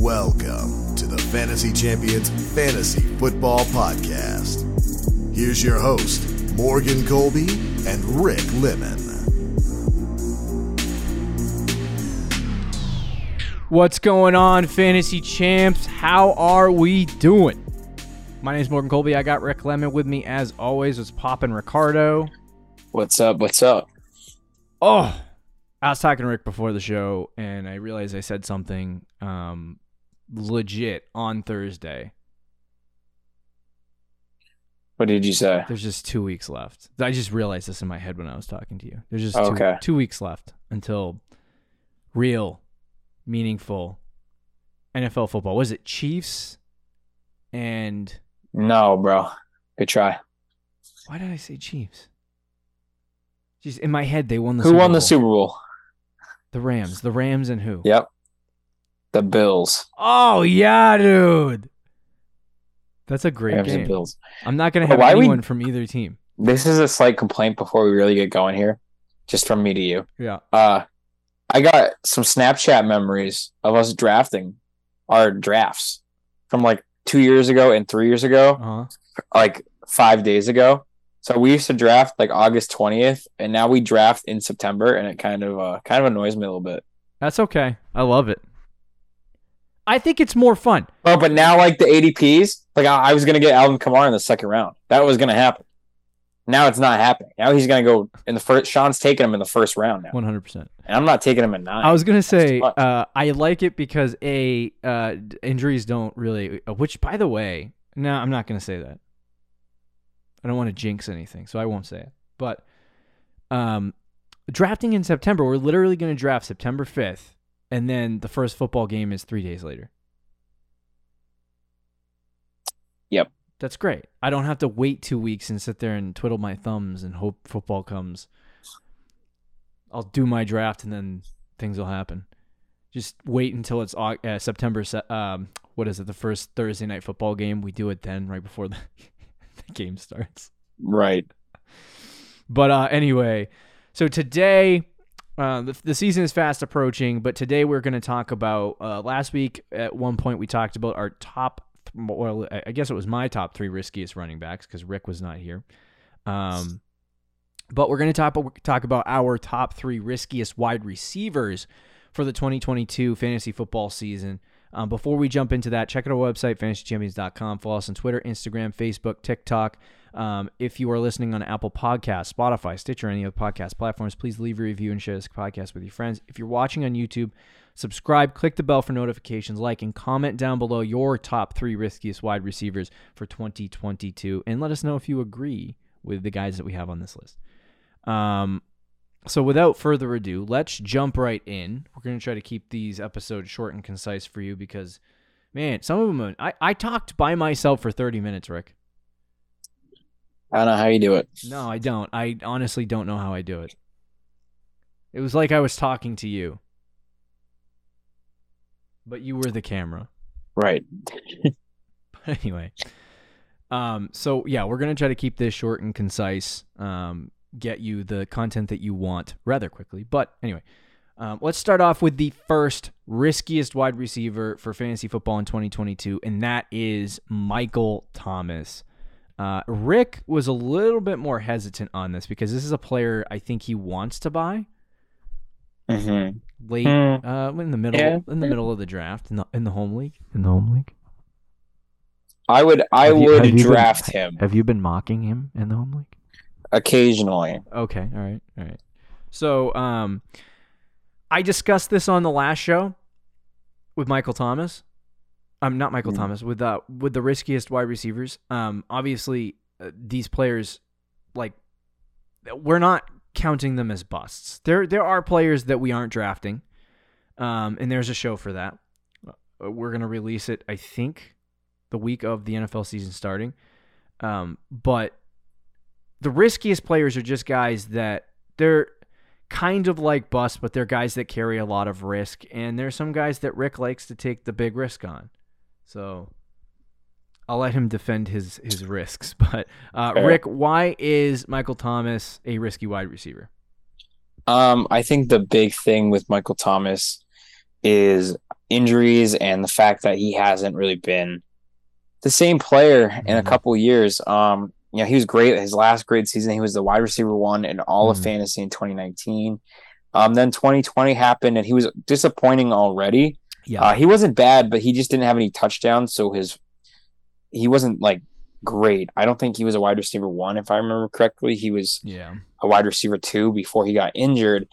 Welcome to the Fantasy Champions Fantasy Football Podcast. Here's your host, Morgan Colby and Rick Lemon. What's going on, fantasy champs? How are we doing? My name is Morgan Colby. I got Rick Lemon with me as always. It's Poppin' Ricardo. What's up? What's up? Oh, I was talking to Rick before the show, and I realized I said something um, legit on Thursday. What did you say? There's just two weeks left. I just realized this in my head when I was talking to you. There's just Okay. two, two weeks left until real, meaningful NFL football. Was it Chiefs and No, bro. Good try. why did I say Chiefs? Jeez, in my head they won the Who Super won the Super Bowl? The Rams. The Rams and who? Yep. The Bills. Oh yeah, dude. That's a great Rams game. Bills. I'm not gonna have why we- anyone from either team. This is a slight complaint before we really get going here, just from me to you. Yeah. Uh, I got some Snapchat memories of us drafting our drafts from like two years ago and three years ago, Uh huh. like five days ago. So we used to draft like August twentieth, and now we draft in September, and it kind of uh, kind of annoys me a little bit. That's okay. I love it. I think it's more fun. Oh, but now like the ADPs, like I, I was gonna get Alvin Kamara in the second round. That was gonna happen. Now it's not happening. Now he's gonna go in the first. Sean's taking him in the first round now, 100. percent and I'm not taking him at nine. I was gonna say uh, I like it because a uh, injuries don't really. uh, Which, by the way, no, I'm not gonna say that. I don't want to jinx anything, so I won't say it. But um, drafting in September, we're literally gonna draft September 5th, and then the first football game is three days later. Yep. That's great. I don't have to wait two weeks and sit there and twiddle my thumbs and hope football comes. I'll do my draft and then things will happen. Just wait until it's uh, September. Um, what is it? The first Thursday night football game. We do it then, right before the, the game starts. right. But uh, anyway, so today, uh, the, the season is fast approaching, but today we're going to talk about. Uh, last week, at one point, we talked about our top. Well, I- I guess it was my top three riskiest running backs because Rick was not here. Um, but we're going to talk talk about our top three riskiest wide receivers for the 2022 fantasy football season. Um, before we jump into that, check out our website, fantasychampions.com. Follow us on Twitter, Instagram, Facebook, TikTok. Um, if you are listening on Apple Podcasts, Spotify, Stitcher, any other podcast platforms, please leave a review and share this podcast with your friends. If you're watching on YouTube, subscribe, click the bell for notifications, like, and comment down below your top three riskiest wide receivers for 2022. And let us know if you agree with the guys that we have on this list. Um, so without further ado, let's jump right in. We're going to try to keep these episodes short and concise for you because, man, some of them, I, I talked by myself for 30 minutes, Rick. I don't know how you do it. No, I don't. I honestly don't know how I do it. It was like I was talking to you, but you were the camera. Right. But anyway, um, so yeah, we're gonna try to keep this short and concise. Um, get you the content that you want rather quickly. But anyway, um, let's start off with the first riskiest wide receiver for fantasy football in 2022, and that is Michael Thomas. Uh, Rick was a little bit more hesitant on this because this is a player I think he wants to buy Mm-hmm. late, Hmm. uh, in the middle, Yeah. in the middle of the draft, in the in the home league, in the home league. I would. I Have you- would have you been- draft him Have you been mocking him in the home league? Occasionally. Okay, all right, all right. So, um, I discussed this on the last show with Michael Thomas. I'm um, not Michael Mhm. Thomas with uh with the riskiest wide receivers. Um, obviously, uh, these players, like, we're not counting them as busts. There there are players that we aren't drafting, um, and there's a show for that. Uh, We're gonna release it, I think, the week of the NFL season starting. Um, but the riskiest players are just guys that they're kind of like bust, but they're guys that carry a lot of risk. And there's some guys that Rick likes to take the big risk on. So I'll let him defend his his risks. But uh, Rick, why is Michael Thomas a risky wide receiver? Um, I think the big thing with Michael Thomas is injuries and the fact that he hasn't really been the same player in a Mhm. couple years. Um, you know, he was great his last great season. He was the wide receiver one in all of Mhm. fantasy in 2019. Um, then 2020 happened and he was disappointing already. Yeah. Uh, he wasn't bad, but he just didn't have any touchdowns, so his he wasn't like great. I don't think he was a wide receiver one, if I remember correctly. He was yeah. a wide receiver two before he got injured,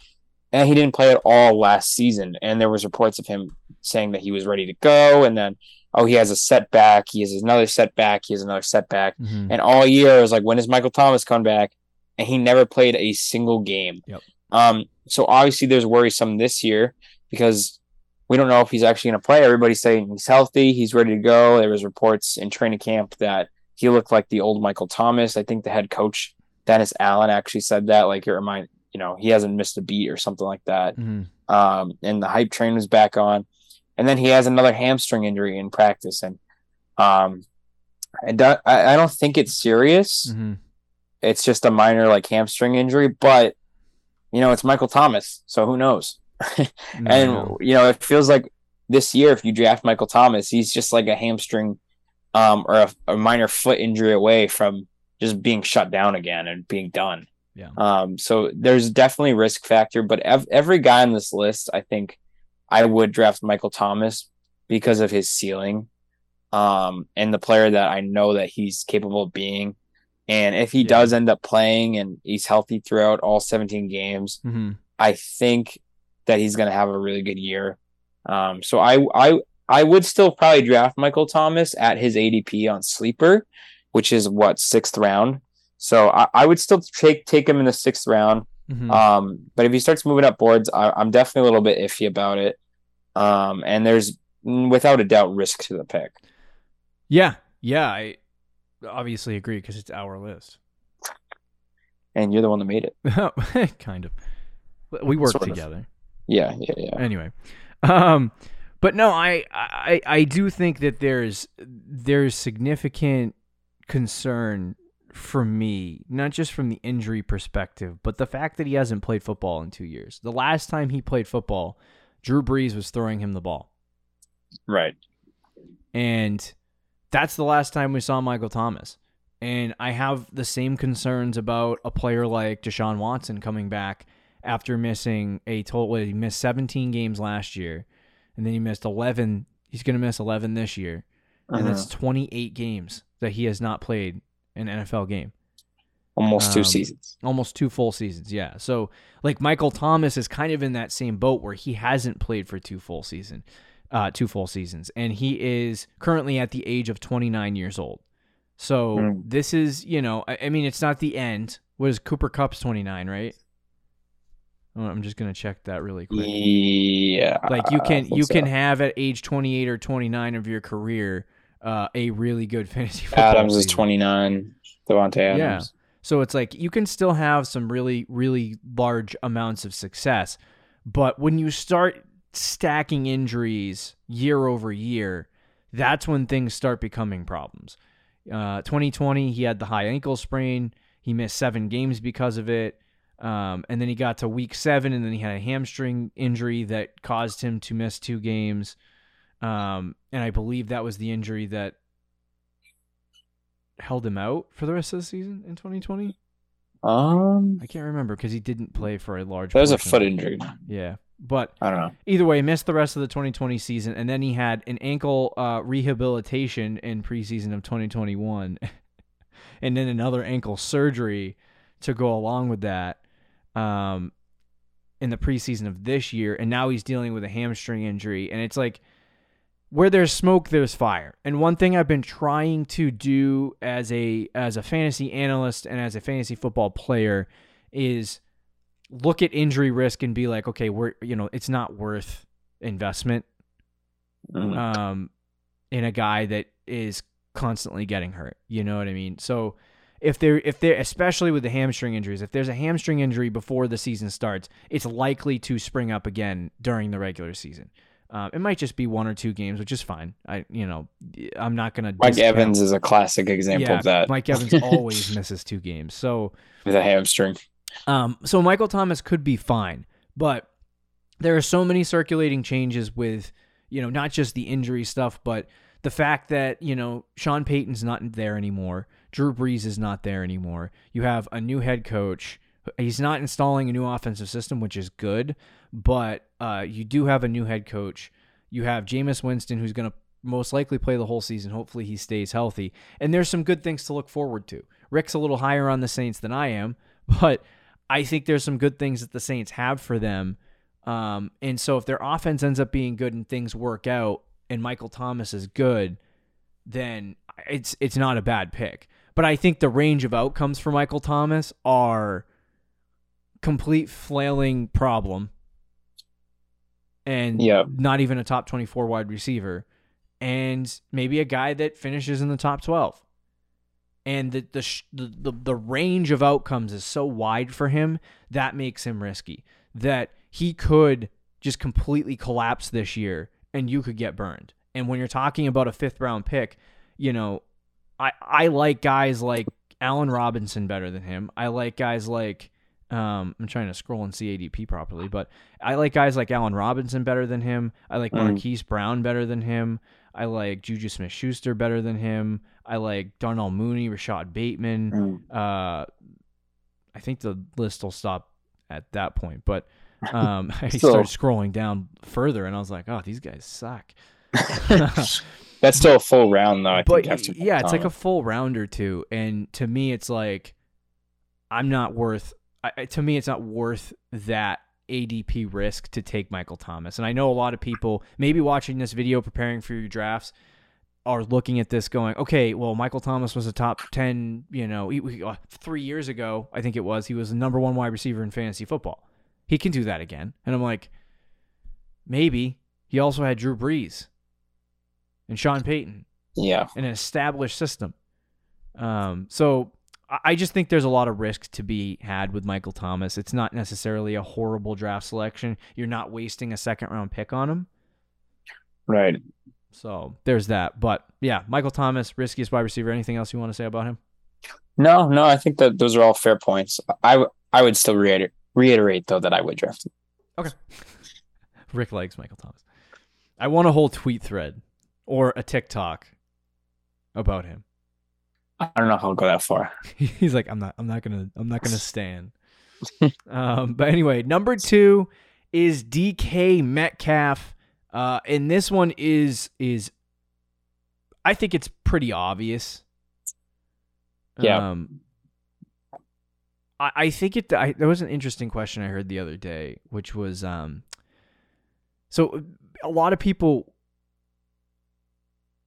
and he didn't play at all last season. And there was reports of him saying that he was ready to go, and then oh, he has a setback. He has another setback. He has another setback, Mhm. and all year it was like, when is Michael Thomas come back? And he never played a single game. Yep. Um. So obviously there's worrisome this year because we don't know if he's actually going to play. Everybody's saying he's healthy, he's ready to go. There was reports in training camp that he looked like the old Michael Thomas. I think the head coach Dennis Allen actually said that. Like it remind you know he hasn't missed a beat or something like that. Mhm. Um, and the hype train was back on, and then he has another hamstring injury in practice, and um, I don't I, don't think it's serious. Mhm. It's just a minor like hamstring injury, but you know it's Michael Thomas, so who knows? and No. you know it feels like this year if you draft Michael Thomas, he's just like a hamstring um or a, a minor foot injury away from just being shut down again and being done. Yeah. Um so there's definitely risk factor, but ev- every guy on this list, I think I would draft Michael Thomas because of his ceiling um and the player that I know that he's capable of being. And if he Yeah. does end up playing and he's healthy throughout all 17 games, Mhm. I think that he's going to have a really good year. Um, so I I I would still probably draft Michael Thomas at his ADP on sleeper, which is what sixth round. So I, I would still take take him in the sixth round. Mhm. Um, but if he starts moving up boards, I, I'm definitely a little bit iffy about it. Um, and there's without a doubt risk to the pick. yeah. Yeah. I obviously agree because it's our list. And you're the one that made it. kind of. We work Sort of. together. Yeah, yeah, yeah. anyway um but no I, I i do think that there's there's significant concern for me not just from the injury perspective but the fact that he hasn't played football in two years the last time he played football drew brees was throwing him the ball Right. and that's the last time we saw Michael Thomas. And I have the same concerns about a player like Deshaun Watson coming back after missing a total. He missed 17 games last year, and then he missed 11. He's going to miss 11 this year, and Uh-huh. that's 28 games that he has not played an NFL game. Almost two um, seasons. Almost two full seasons, yeah. So like Michael Thomas is kind of in that same boat where he hasn't played for two full season, uh, two full seasons, and he is currently at the age of 29 years old. So Mm. this is, you know, I, I mean, it's not the end. Was Cooper Kupp's 29, right? Oh, I'm just gonna check that really quick. Yeah. Like you can you so. can have at age 28 or 29 of your career uh, a really good fantasy football Adams is 29. Davante Adams. Yeah. So it's like you can still have some really, really large amounts of success. But when you start stacking injuries year over year, that's when things start becoming problems. Uh, 2020, he had the high ankle sprain. He missed seven games because of it. Um, and then he got to week seven, and then he had a hamstring injury that caused him to miss two games. Um, and I believe that was the injury that held him out for the rest of the season in 2020. Um, I can't remember because he didn't play for a large. that was a foot injury. Yeah, but I don't know. either way, missed the rest of the 2020 season, and then he had an ankle uh, rehabilitation in preseason of 2021, and then another ankle surgery to go along with that um, in the preseason of this year, and now he's dealing with a hamstring injury, and it's like where there's smoke, there's fire. And one thing I've been trying to do as a as a fantasy analyst and as a fantasy football player is look at injury risk and be like, okay, we're you know, it's not worth investment Mhm. um in a guy that is constantly getting hurt. You know what I mean? So if there if there especially with the hamstring injuries, if there's a hamstring injury before the season starts, it's likely to spring up again during the regular season. Um, it might just be one or two games, which is fine. I you know I'm not gonna Mike discount- Evans is a classic example yeah, of that. Mike Evans always misses two games. So with a hamstring. um, so Michael Thomas could be fine, but there are so many circulating changes with You know, not just the injury stuff, but the fact that, you know, Sean Payton's not there anymore. Drew Brees is not there anymore. You have a new head coach. He's not installing a new offensive system, which is good, but uh, you do have a new head coach. You have Jameis Winston, who's going to most likely play the whole season. Hopefully, he stays healthy. And there's some good things to look forward to. Rick's a little higher on the Saints than I am, but I think there's some good things that the Saints have for them. Um, and so if their offense ends up being good and things work out, and Michael Thomas is good, then it's it's not a bad pick. But I think the range of outcomes for Michael Thomas are complete flailing problem and Yeah. not even a top 24 wide receiver and maybe a guy that finishes in the top 12 and the the, the the the range of outcomes is so wide for him that makes him risky. That he could just completely collapse this year and you could get burned. And when you're talking about a fifth round pick you know i i like guys like allen robinson better than him. I like guys like um, I'm trying to scroll and see ADP properly, but I like guys like Allen Robinson better than him. I like Mm. Marquise Brown better than him. I like Juju Smith Schuster better than him. I like Darnell Mooney, Rashod Bateman. Mm. Uh, I think the list will stop at that point, but um, I Still. started scrolling down further, and I was like, oh, these guys suck. That's still a full round though. I but yeah, it's like a full round or two, and to me, it's like I'm not worth. I, to me, it's not worth that ADP risk to take Michael Thomas. And I know a lot of people, maybe watching this video, preparing for your drafts, are looking at this going, okay, well, Michael Thomas was a top ten. You know, he, he- uh, three years ago, I think it was, he was the number one wide receiver in fantasy football. He can do that again, and I'm like, maybe. He also had Drew Brees and Sean Payton yeah. an established system. Um, so I- just think there's a lot of risk to be had with Michael Thomas. It's not necessarily a horrible draft selection. You're not wasting a second round pick on him. Right. So there's that. But yeah, Michael Thomas, riskiest wide receiver. Anything else you want to say about him? No, no, I think that those are all fair points. I w- I would still reiterate reiterate though that I would draft him. Okay. Rick likes Michael Thomas. I want a whole tweet thread or a TikTok about him. I don't know if I'll go that far. He's like, I'm not, I'm not gonna, I'm not gonna stand. um, but anyway, number two is DK Metcalf, uh, and this one is is, I think it's pretty obvious. Yeah. Um, I, I think it. I, there was an interesting question I heard the other day, which was, um, so a lot of people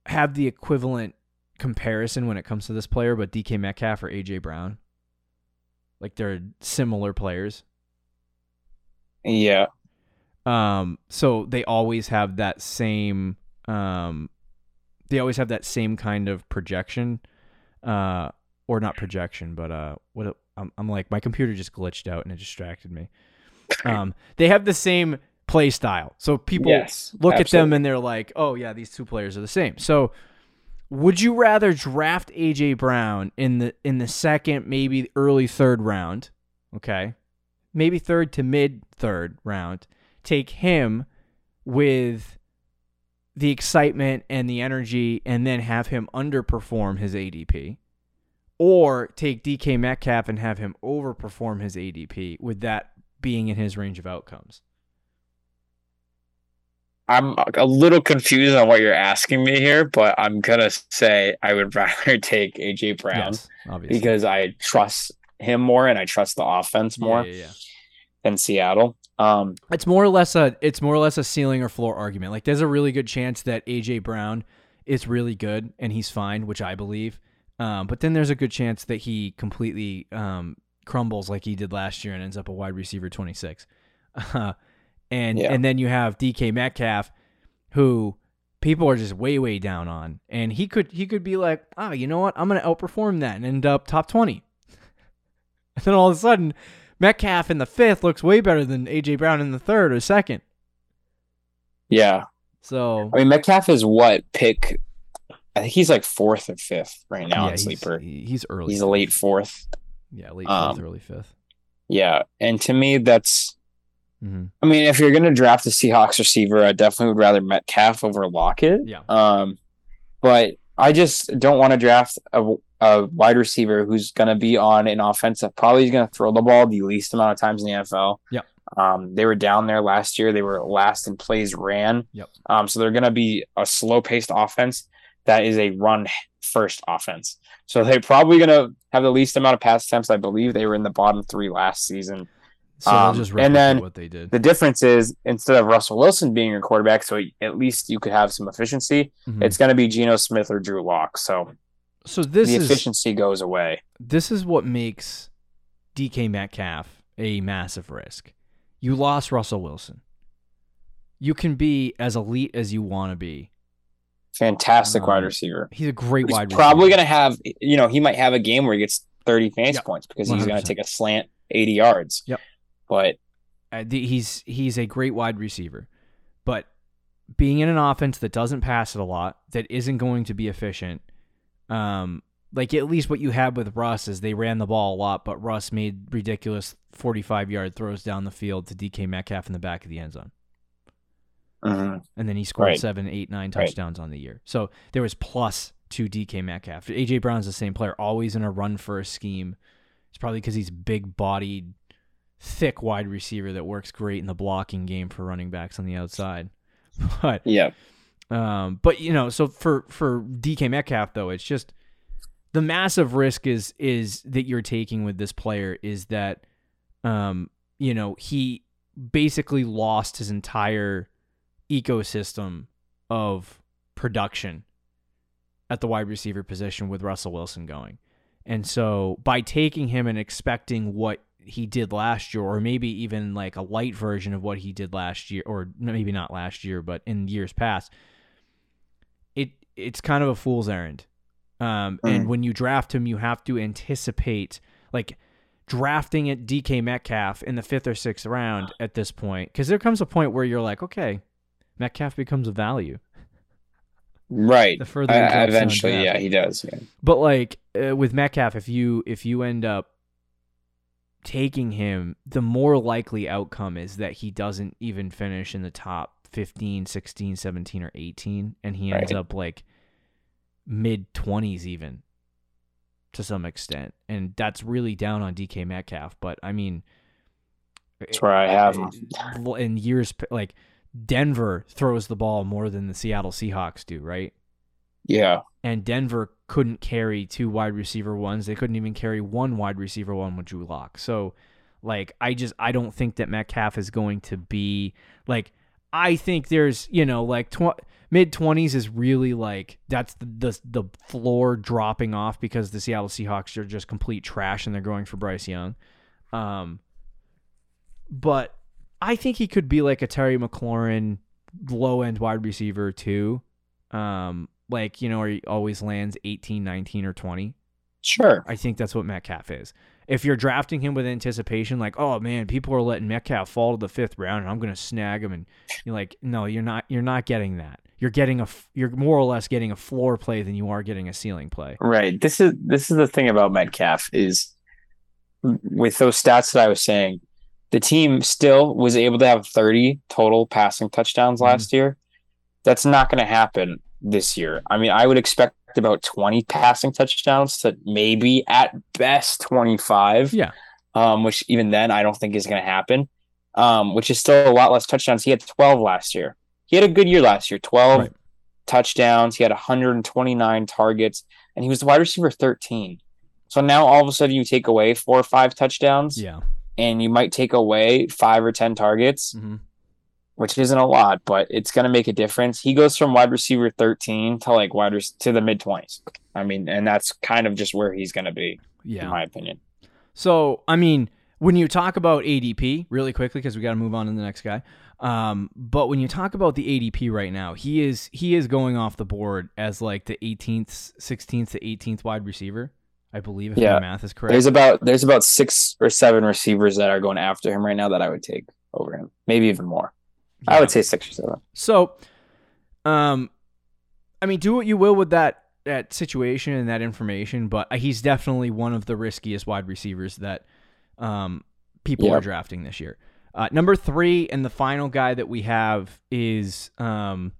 have the equivalent comparison when it comes to this player, but DK Metcalf or AJ Brown. Like they're similar players. Yeah. Um, so they always have that same um they always have that same kind of projection. Uh or not projection, but uh what I'm, I'm like my computer just glitched out and it distracted me. Um they have the same play style. So people Yes, look at them and they're like, "Oh yeah, these two players are the same." So would you rather draft AJ Brown in the in the second, maybe early third round? Okay. Maybe third to mid third round. Take him with the excitement and the energy and then have him underperform his ADP. Or take DK Metcalf and have him overperform his ADP with that being in his range of outcomes. I'm a little confused on what you're asking me here, but I'm gonna say I would rather take AJ Brown Yes, because I trust him more and I trust the offense Yeah, more yeah, yeah. than Seattle. Um, It's more or less a it's more or less a ceiling or floor argument. Like there's a really good chance that AJ Brown is really good and he's fine, which I believe. Um, but then there's a good chance that he completely um, crumbles like he did last year and ends up a wide receiver 26. Uh, and Yeah. and then you have DK Metcalf, who people are just way way down on, and he could he could be like, oh, you know what, I'm gonna outperform that and end up top 20. And then all of a sudden, Metcalf in the fifth looks way better than AJ Brown in the third or second. yeah, So I mean Metcalf is what pick? I think he's like fourth or fifth right now yeah, in sleeper. he- he's early. He's a late fourth. Yeah, late um, fourth, early fifth. Yeah, and to me that's Mm-hmm. I mean, if you're gonna draft a Seahawks receiver, I definitely would rather Metcalf over Lockett. Yeah. Um, but I just don't want to draft a, a wide receiver who's gonna be on an offense that probably is gonna throw the ball the least amount of times in the NFL. Yep. Um, they were down there last year. They were last in plays ran. Yep. Um, so they're gonna be a slow paced offense that is a run first offense. So they're probably gonna have the least amount of pass attempts. I believe they were in the bottom three last season. So Um, just and then what they did. The difference is instead of Russell Wilson being your quarterback, so at least you could have some efficiency, Mhm. it's going to be Geno Smith or Drew Lock. So so this the is efficiency goes away. this is what makes DK Metcalf a massive risk. You lost Russell Wilson. You can be as elite as you want to be. Fantastic wide Um, receiver. He's a great He's wide probably receiver. going to have, you know, he might have a game where he gets 30 fantasy Yep. points because he's going to take a slant 80 yards. Yep. But Uh, the- he's he's a great wide receiver, but being in an offense that doesn't pass it a lot, that isn't going to be efficient, um, like at least what you had with Russ is they ran the ball a lot, but Russ made ridiculous forty-five yard throws down the field to DK Metcalf in the back of the end zone, mhm, and then he scored Right. seven, eight, nine Right. touchdowns on the year. So there was plus to DK Metcalf. AJ Brown's the same player, always in a run first scheme. It's probably because he's big bodied, thick wide receiver that works great in the blocking game for running backs on the outside. But yeah, um, but you know, so for for DK Metcalf though, it's just the massive risk is is that you're taking with this player is that um, you know, he basically lost his entire ecosystem of production at the wide receiver position with Russell Wilson going. And so by taking him and expecting what he did last year, or maybe even like a light version of what he did last year, or maybe not last year, but in years past, it it's kind of a fool's errand. Um, And Mm. when you draft him, you have to anticipate like drafting at DK Metcalf in the fifth or sixth round at this point, because there comes a point where you're like, okay, Metcalf becomes a value. right. The further he Uh, eventually, yeah, he does. Yeah. But like uh, with Metcalf, if you if you end up taking him, the more likely outcome is that he doesn't even finish in the top 15, 16, 17 or 18 and he ends Right. up like mid 20s even to some extent. And that's really down on DK Metcalf, but I mean That's where I have him. uh, in years like Denver throws the ball more than the Seattle Seahawks do, right? Yeah, and Denver couldn't carry two wide receiver ones. They couldn't even carry one wide receiver one with Drew Lock. So, like, I just I don't think that Metcalf is going to be like. I think there's you know like tw- mid twenties is really like that's the, the the floor dropping off because the Seattle Seahawks are just complete trash and they're going for Bryce Young. Um, but I think he could be like a Terry McLaurin low end wide receiver too. Um, like, you know, he always lands 18, 19, or 20. sure. I think that's what Metcalf is. If you're drafting him with anticipation, like, oh man, people are letting Metcalf fall to the fifth round, and I'm gonna snag him, and you're like, no, you're not. You're not getting that. You're getting a. You're more or less getting a floor play than you are getting a ceiling play. Right. This is this is the thing about Metcalf is with those stats that I was saying, the team still was able to have 30 total passing touchdowns Mhm. last year. That's not going to happen this year. I mean, I would expect about 20 passing touchdowns to maybe at best 25. Yeah. Um, which even then I don't think is going to happen. Um, which is still a lot less touchdowns. He had 12 last year. He had a good year last year. 12 Right. touchdowns. He had 129 targets, and he was the wide receiver 13. So now all of a sudden you take away four or five touchdowns, Yeah. and you might take away five or 10 targets, hmm which isn't a lot, but it's going to make a difference. He goes from wide receiver 13 to like wide rec- to the mid 20s. I mean, and that's kind of just where he's going to be, Yeah. in my opinion. So, I mean, when you talk about ADP, really quickly, because we got to move on to the next guy. Um, but when you talk about the ADP right now, he is he is going off the board as like the 18th, 16th to 18th wide receiver, I believe, if Yeah. my math is correct. There's about there's about six or seven receivers that are going after him right now that I would take over him, maybe even more. I would say six or seven. So, um, I mean, do what you will with that that situation and that information, but he's definitely one of the riskiest wide receivers that um people Yeah. are drafting this year. Uh, number three, and the final guy that we have is um,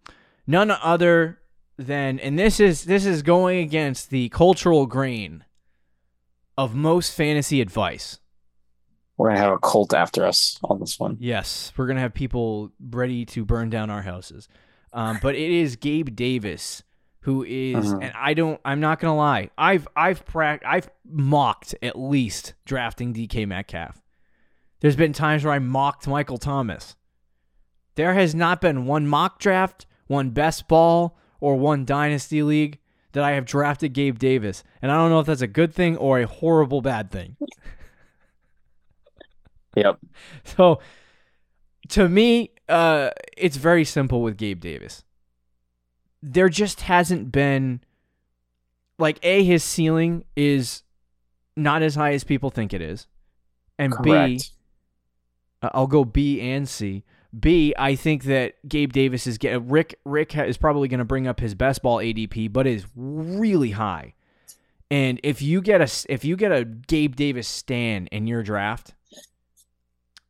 none other than, and this is this is going against the cultural grain of most fantasy advice. We're gonna have a cult after us on this one. Yes, we're gonna have people ready to burn down our houses. Um, but it is Gabe Davis who is, Mhm. and I don't, I'm not gonna lie, I've I've prac- I've mocked at least drafting DK Metcalf. There's been times where I mocked Michael Thomas. There has not been one mock draft, one best ball, or one dynasty league that I have drafted Gabe Davis, and I don't know if that's a good thing or a horrible bad thing. Yep. So to me, uh, it's very simple with Gabe Davis. There just hasn't been like a his ceiling is not as high as people think it is, and B, Correct. uh, I'll go B and C. B, I think that Gabe Davis is get Rick. Rick is probably going to bring up his best ball ADP, but is really high. And if you get a if you get a Gabe Davis stand in your draft,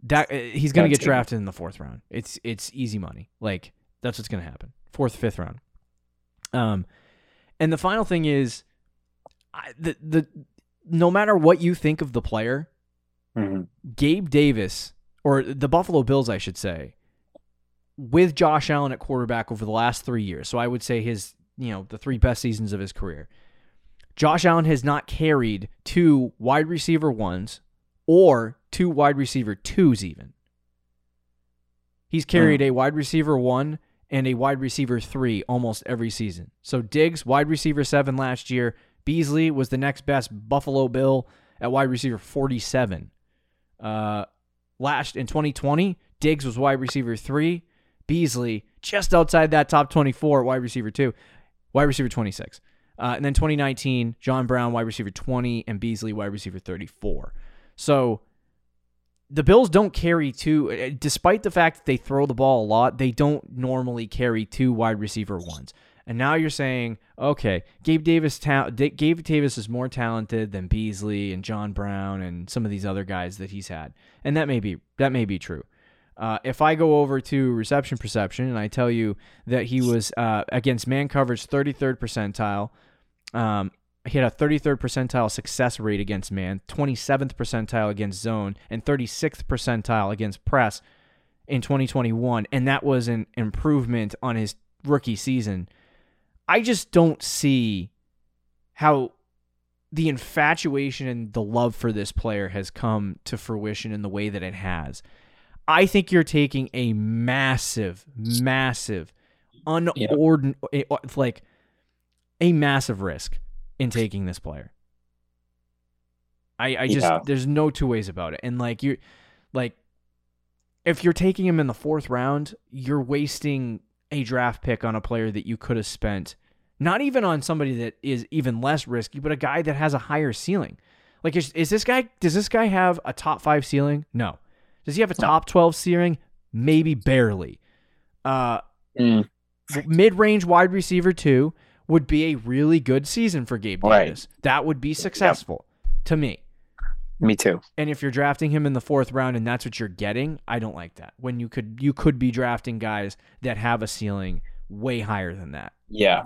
that uh, he's going to get drafted in the fourth round. It's it's easy money. Like that's what's going to happen. Fourth, fifth round. Um, and the final thing is, I, the the no matter what you think of the player, Mhm. Gabe Davis, or the Buffalo Bills, I should say, with Josh Allen at quarterback over the last three years. So I would say his, you know, the three best seasons of his career. Josh Allen has not carried two wide receiver ones or two wide receiver twos, even. He's carried a wide receiver one and a wide receiver three almost every season. So Diggs, wide receiver seven last year. Beasley was the next best Buffalo Bill at wide receiver 47. Uh, last in 2020, Diggs was wide receiver three. Beasley just outside that top 24, wide receiver two, wide receiver 26. Uh, and then 2019, John Brown, wide receiver 20, and Beasley, wide receiver 34. So the Bills don't carry two, uh, despite the fact that they throw the ball a lot, they don't normally carry two wide receiver ones. And now you're saying, okay, Gabe Davis, ta- Gabe Davis is more talented than Beasley and John Brown and some of these other guys that he's had, and that may be that may be true. Uh, if I go over to reception perception and I tell you that he was uh, against man coverage 33rd percentile, um, he had a 33rd percentile success rate against man, 27th percentile against zone, and 36th percentile against press in 2021, and that was an improvement on his rookie season. I just don't see how the infatuation and the love for this player has come to fruition in the way that it has. I think you're taking a massive, massive, unordinary, eh, like a massive risk in taking this player. I, I just Yeah. there's no two ways about it. And like you like if you're taking him in the fourth round, you're wasting a draft pick on a player that you could have spent not even on somebody that is even less risky, but a guy that has a higher ceiling. Like is, is this guy does this guy have a top 5 ceiling? No. Does he have a top 12 ceiling? Maybe barely. Uh Mm, mid-range wide receiver 2 would be a really good season for Gabe Right. Davis. That would be successful to me. me too. And if you're drafting him in the fourth round and that's what you're getting, I don't like that. When you could you could be drafting guys that have a ceiling way higher than that. Yeah.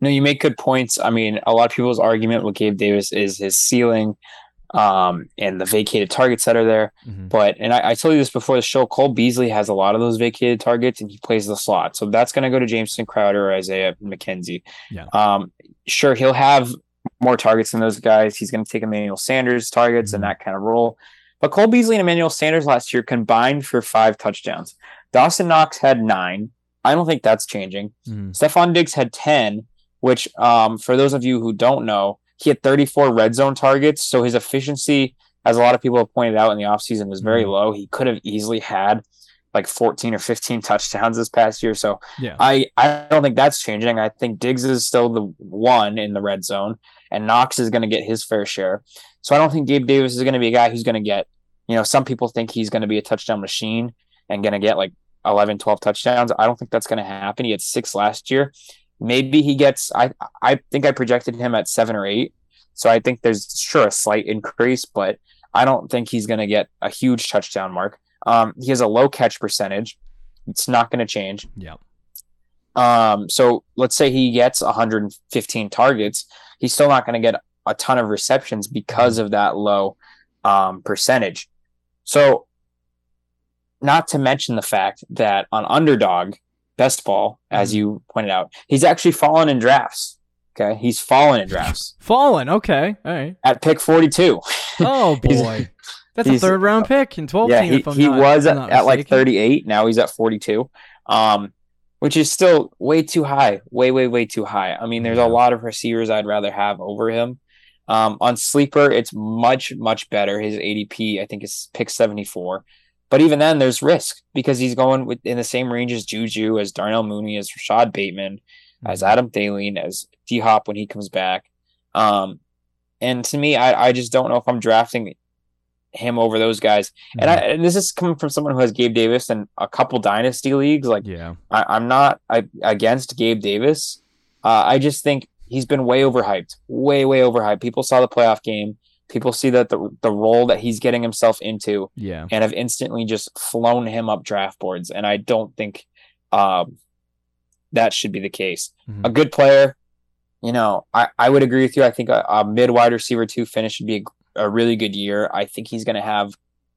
No, you make good points. I mean, a lot of people's argument with Gabe Davis is his ceiling um, and the vacated targets that are there. Mhm. But, and I, I told you this before the show, Cole Beasley has a lot of those vacated targets and he plays the slot. So that's going to go to Jamison Crowder or Isaiah McKenzie. Yeah. Um, sure, he'll have more targets than those guys. He's going to take Emmanuel Sanders targets Mhm. and that kind of role. But Cole Beasley and Emmanuel Sanders last year combined for five touchdowns. Dawson Knox had nine. I don't think that's changing. Mhm. Stefon Diggs had 10, which, um, for those of you who don't know, he had 34 red zone targets. So his efficiency, as a lot of people have pointed out in the offseason, was very Mhm. low. He could have easily had like 14 or 15 touchdowns this past year. So Yeah. I, I don't think that's changing. I think Diggs is still the one in the red zone, and Knox is going to get his fair share. So I don't think Gabe Davis is going to be a guy who's going to get, you know, some people think he's going to be a touchdown machine and going to get like 11, 12 touchdowns. I don't think that's going to happen. He had six last year. Maybe he gets, I, I think I projected him at seven or eight. So I think there's sure a slight increase, but I don't think he's going to get a huge touchdown mark. Um, he has a low catch percentage. It's not going to change. Yeah. Um, so let's say he gets 115 targets, he's still not going to get a ton of receptions because of that low um, percentage. So, not to mention the fact that on underdog best ball, as Mhm. you pointed out, he's actually fallen in drafts. Okay, he's fallen in drafts Fallen. Okay. All right. at pick 42. Oh boy. That's a third round pick in 12 yeah, team, he, he not- was I'm at, not at like 38. Now he's at 42, um, which is still way too high. Way, way, way too high. I mean, there's Yeah. a lot of receivers I'd rather have over him. Um, on sleeper, it's much, much better. His ADP, I think, is pick 74. But even then, there's risk because he's going with in the same range as Juju, as Darnell Mooney, as Rashod Bateman, as Mm-hmm. Adam Thielen, as D Hop when he comes back. Um, and to me, I, I just don't know if I'm drafting him over those guys. And Mm-hmm. and this is coming from someone who has Gabe Davis and a couple dynasty leagues. Like Yeah. I, I'm not I, against Gabe Davis. Uh, I just think he's been way overhyped, way way overhyped. People saw the playoff game. People see that the the role that he's getting himself into, Yeah. and have instantly just flown him up draft boards. And I don't think um, that should be the case. Mhm. A good player, you know, I, I would agree with you. I think a, a mid wide receiver two finish would be a, a really good year. I think he's going to have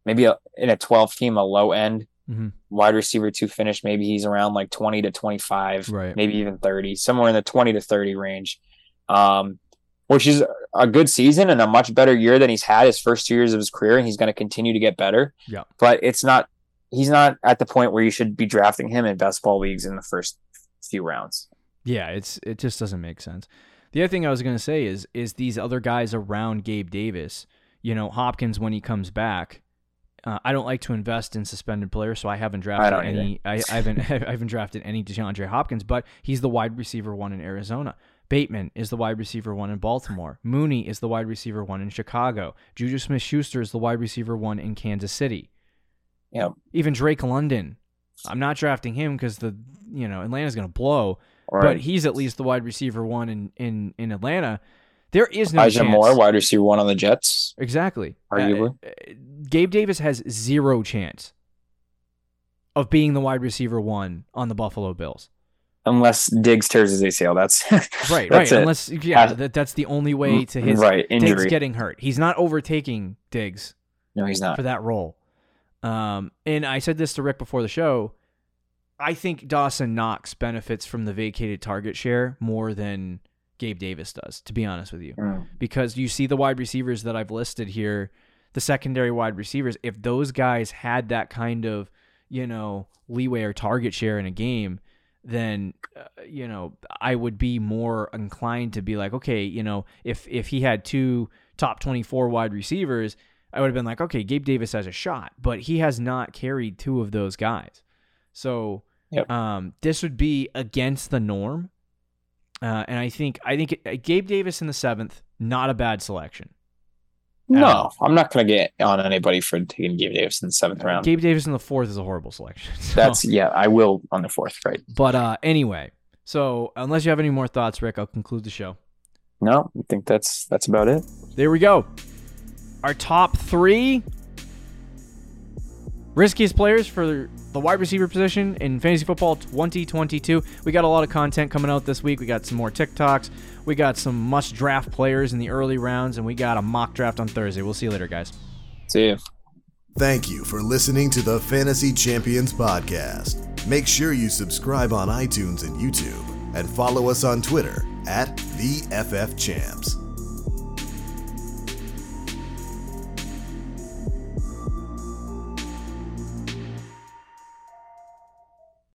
maybe a, in a 12 team, a low end Mhm. wide receiver two finish. Maybe he's around like 20 to 25, Right. maybe even 30, somewhere in the 20 to 30 range. Um, which is a good season and a much better year than he's had his first two years of his career, and he's going to continue to get better. Yeah. But it's not he's not at the point where you should be drafting him in best ball leagues in the first few rounds. Yeah, it's it just doesn't make sense. The other thing I was going to say is is these other guys around Gabe Davis, you know, Hopkins when he comes back. Uh, I don't like to invest in suspended players, so I haven't drafted don't any. I, I haven't I haven't drafted any DeAndre Hopkins, but he's the wide receiver one in Arizona. Bateman is the wide receiver one in Baltimore. Mooney is the wide receiver one in Chicago. Juju Smith Schuster is the wide receiver one in Kansas City. Yep. Even Drake London. I'm not drafting him because the you know Atlanta's going to blow Or but he's at least the wide receiver one in in in Atlanta. There is no Elijah chance. Moore, wide receiver one on the Jets. exactly. Arguably. Uh, uh, Gabe Davis has zero chance of being the wide receiver one on the Buffalo Bills. Unless Diggs tears his ACL. That's Right, That's right. it. Unless yeah, that, that's the only way to his right Diggs injury. getting hurt. He's not overtaking Diggs no, he's not. for that role. Um, and I said this to Rick before the show. I think Dawson Knox benefits from the vacated target share more than Gabe Davis does, to be honest with you. Mm. because you see the wide receivers that I've listed here, the secondary wide receivers, if those guys had that kind of, you know, leeway or target share in a game, then uh, you know, I would be more inclined to be like, okay, you know, if if he had two top 24 wide receivers, I would have been like, okay, Gabe Davis has a shot, but he has not carried two of those guys. So, Yep. um, this would be against the norm. Uh, and I think I think uh, Gabe Davis in the seventh, not a bad selection. No, I'm not going to get on anybody for taking Gabe Davis in the seventh round. Gabe Davis in the fourth is a horrible selection. So- That's yeah, I will on the fourth, right? but uh, anyway. So unless you have any more thoughts, Rick, I'll conclude the show. No, I think that's that's about it. There we go. Our top three riskiest players for the wide receiver position in fantasy football 2022. We got a lot of content coming out this week. We got some more TikToks. We got some must draft players in the early rounds, and we got a mock draft on Thursday. We'll see you later, guys. See you. Thank you for listening to the Fantasy Champions Podcast. Make sure you subscribe on iTunes and YouTube and follow us on Twitter at the FF Champs.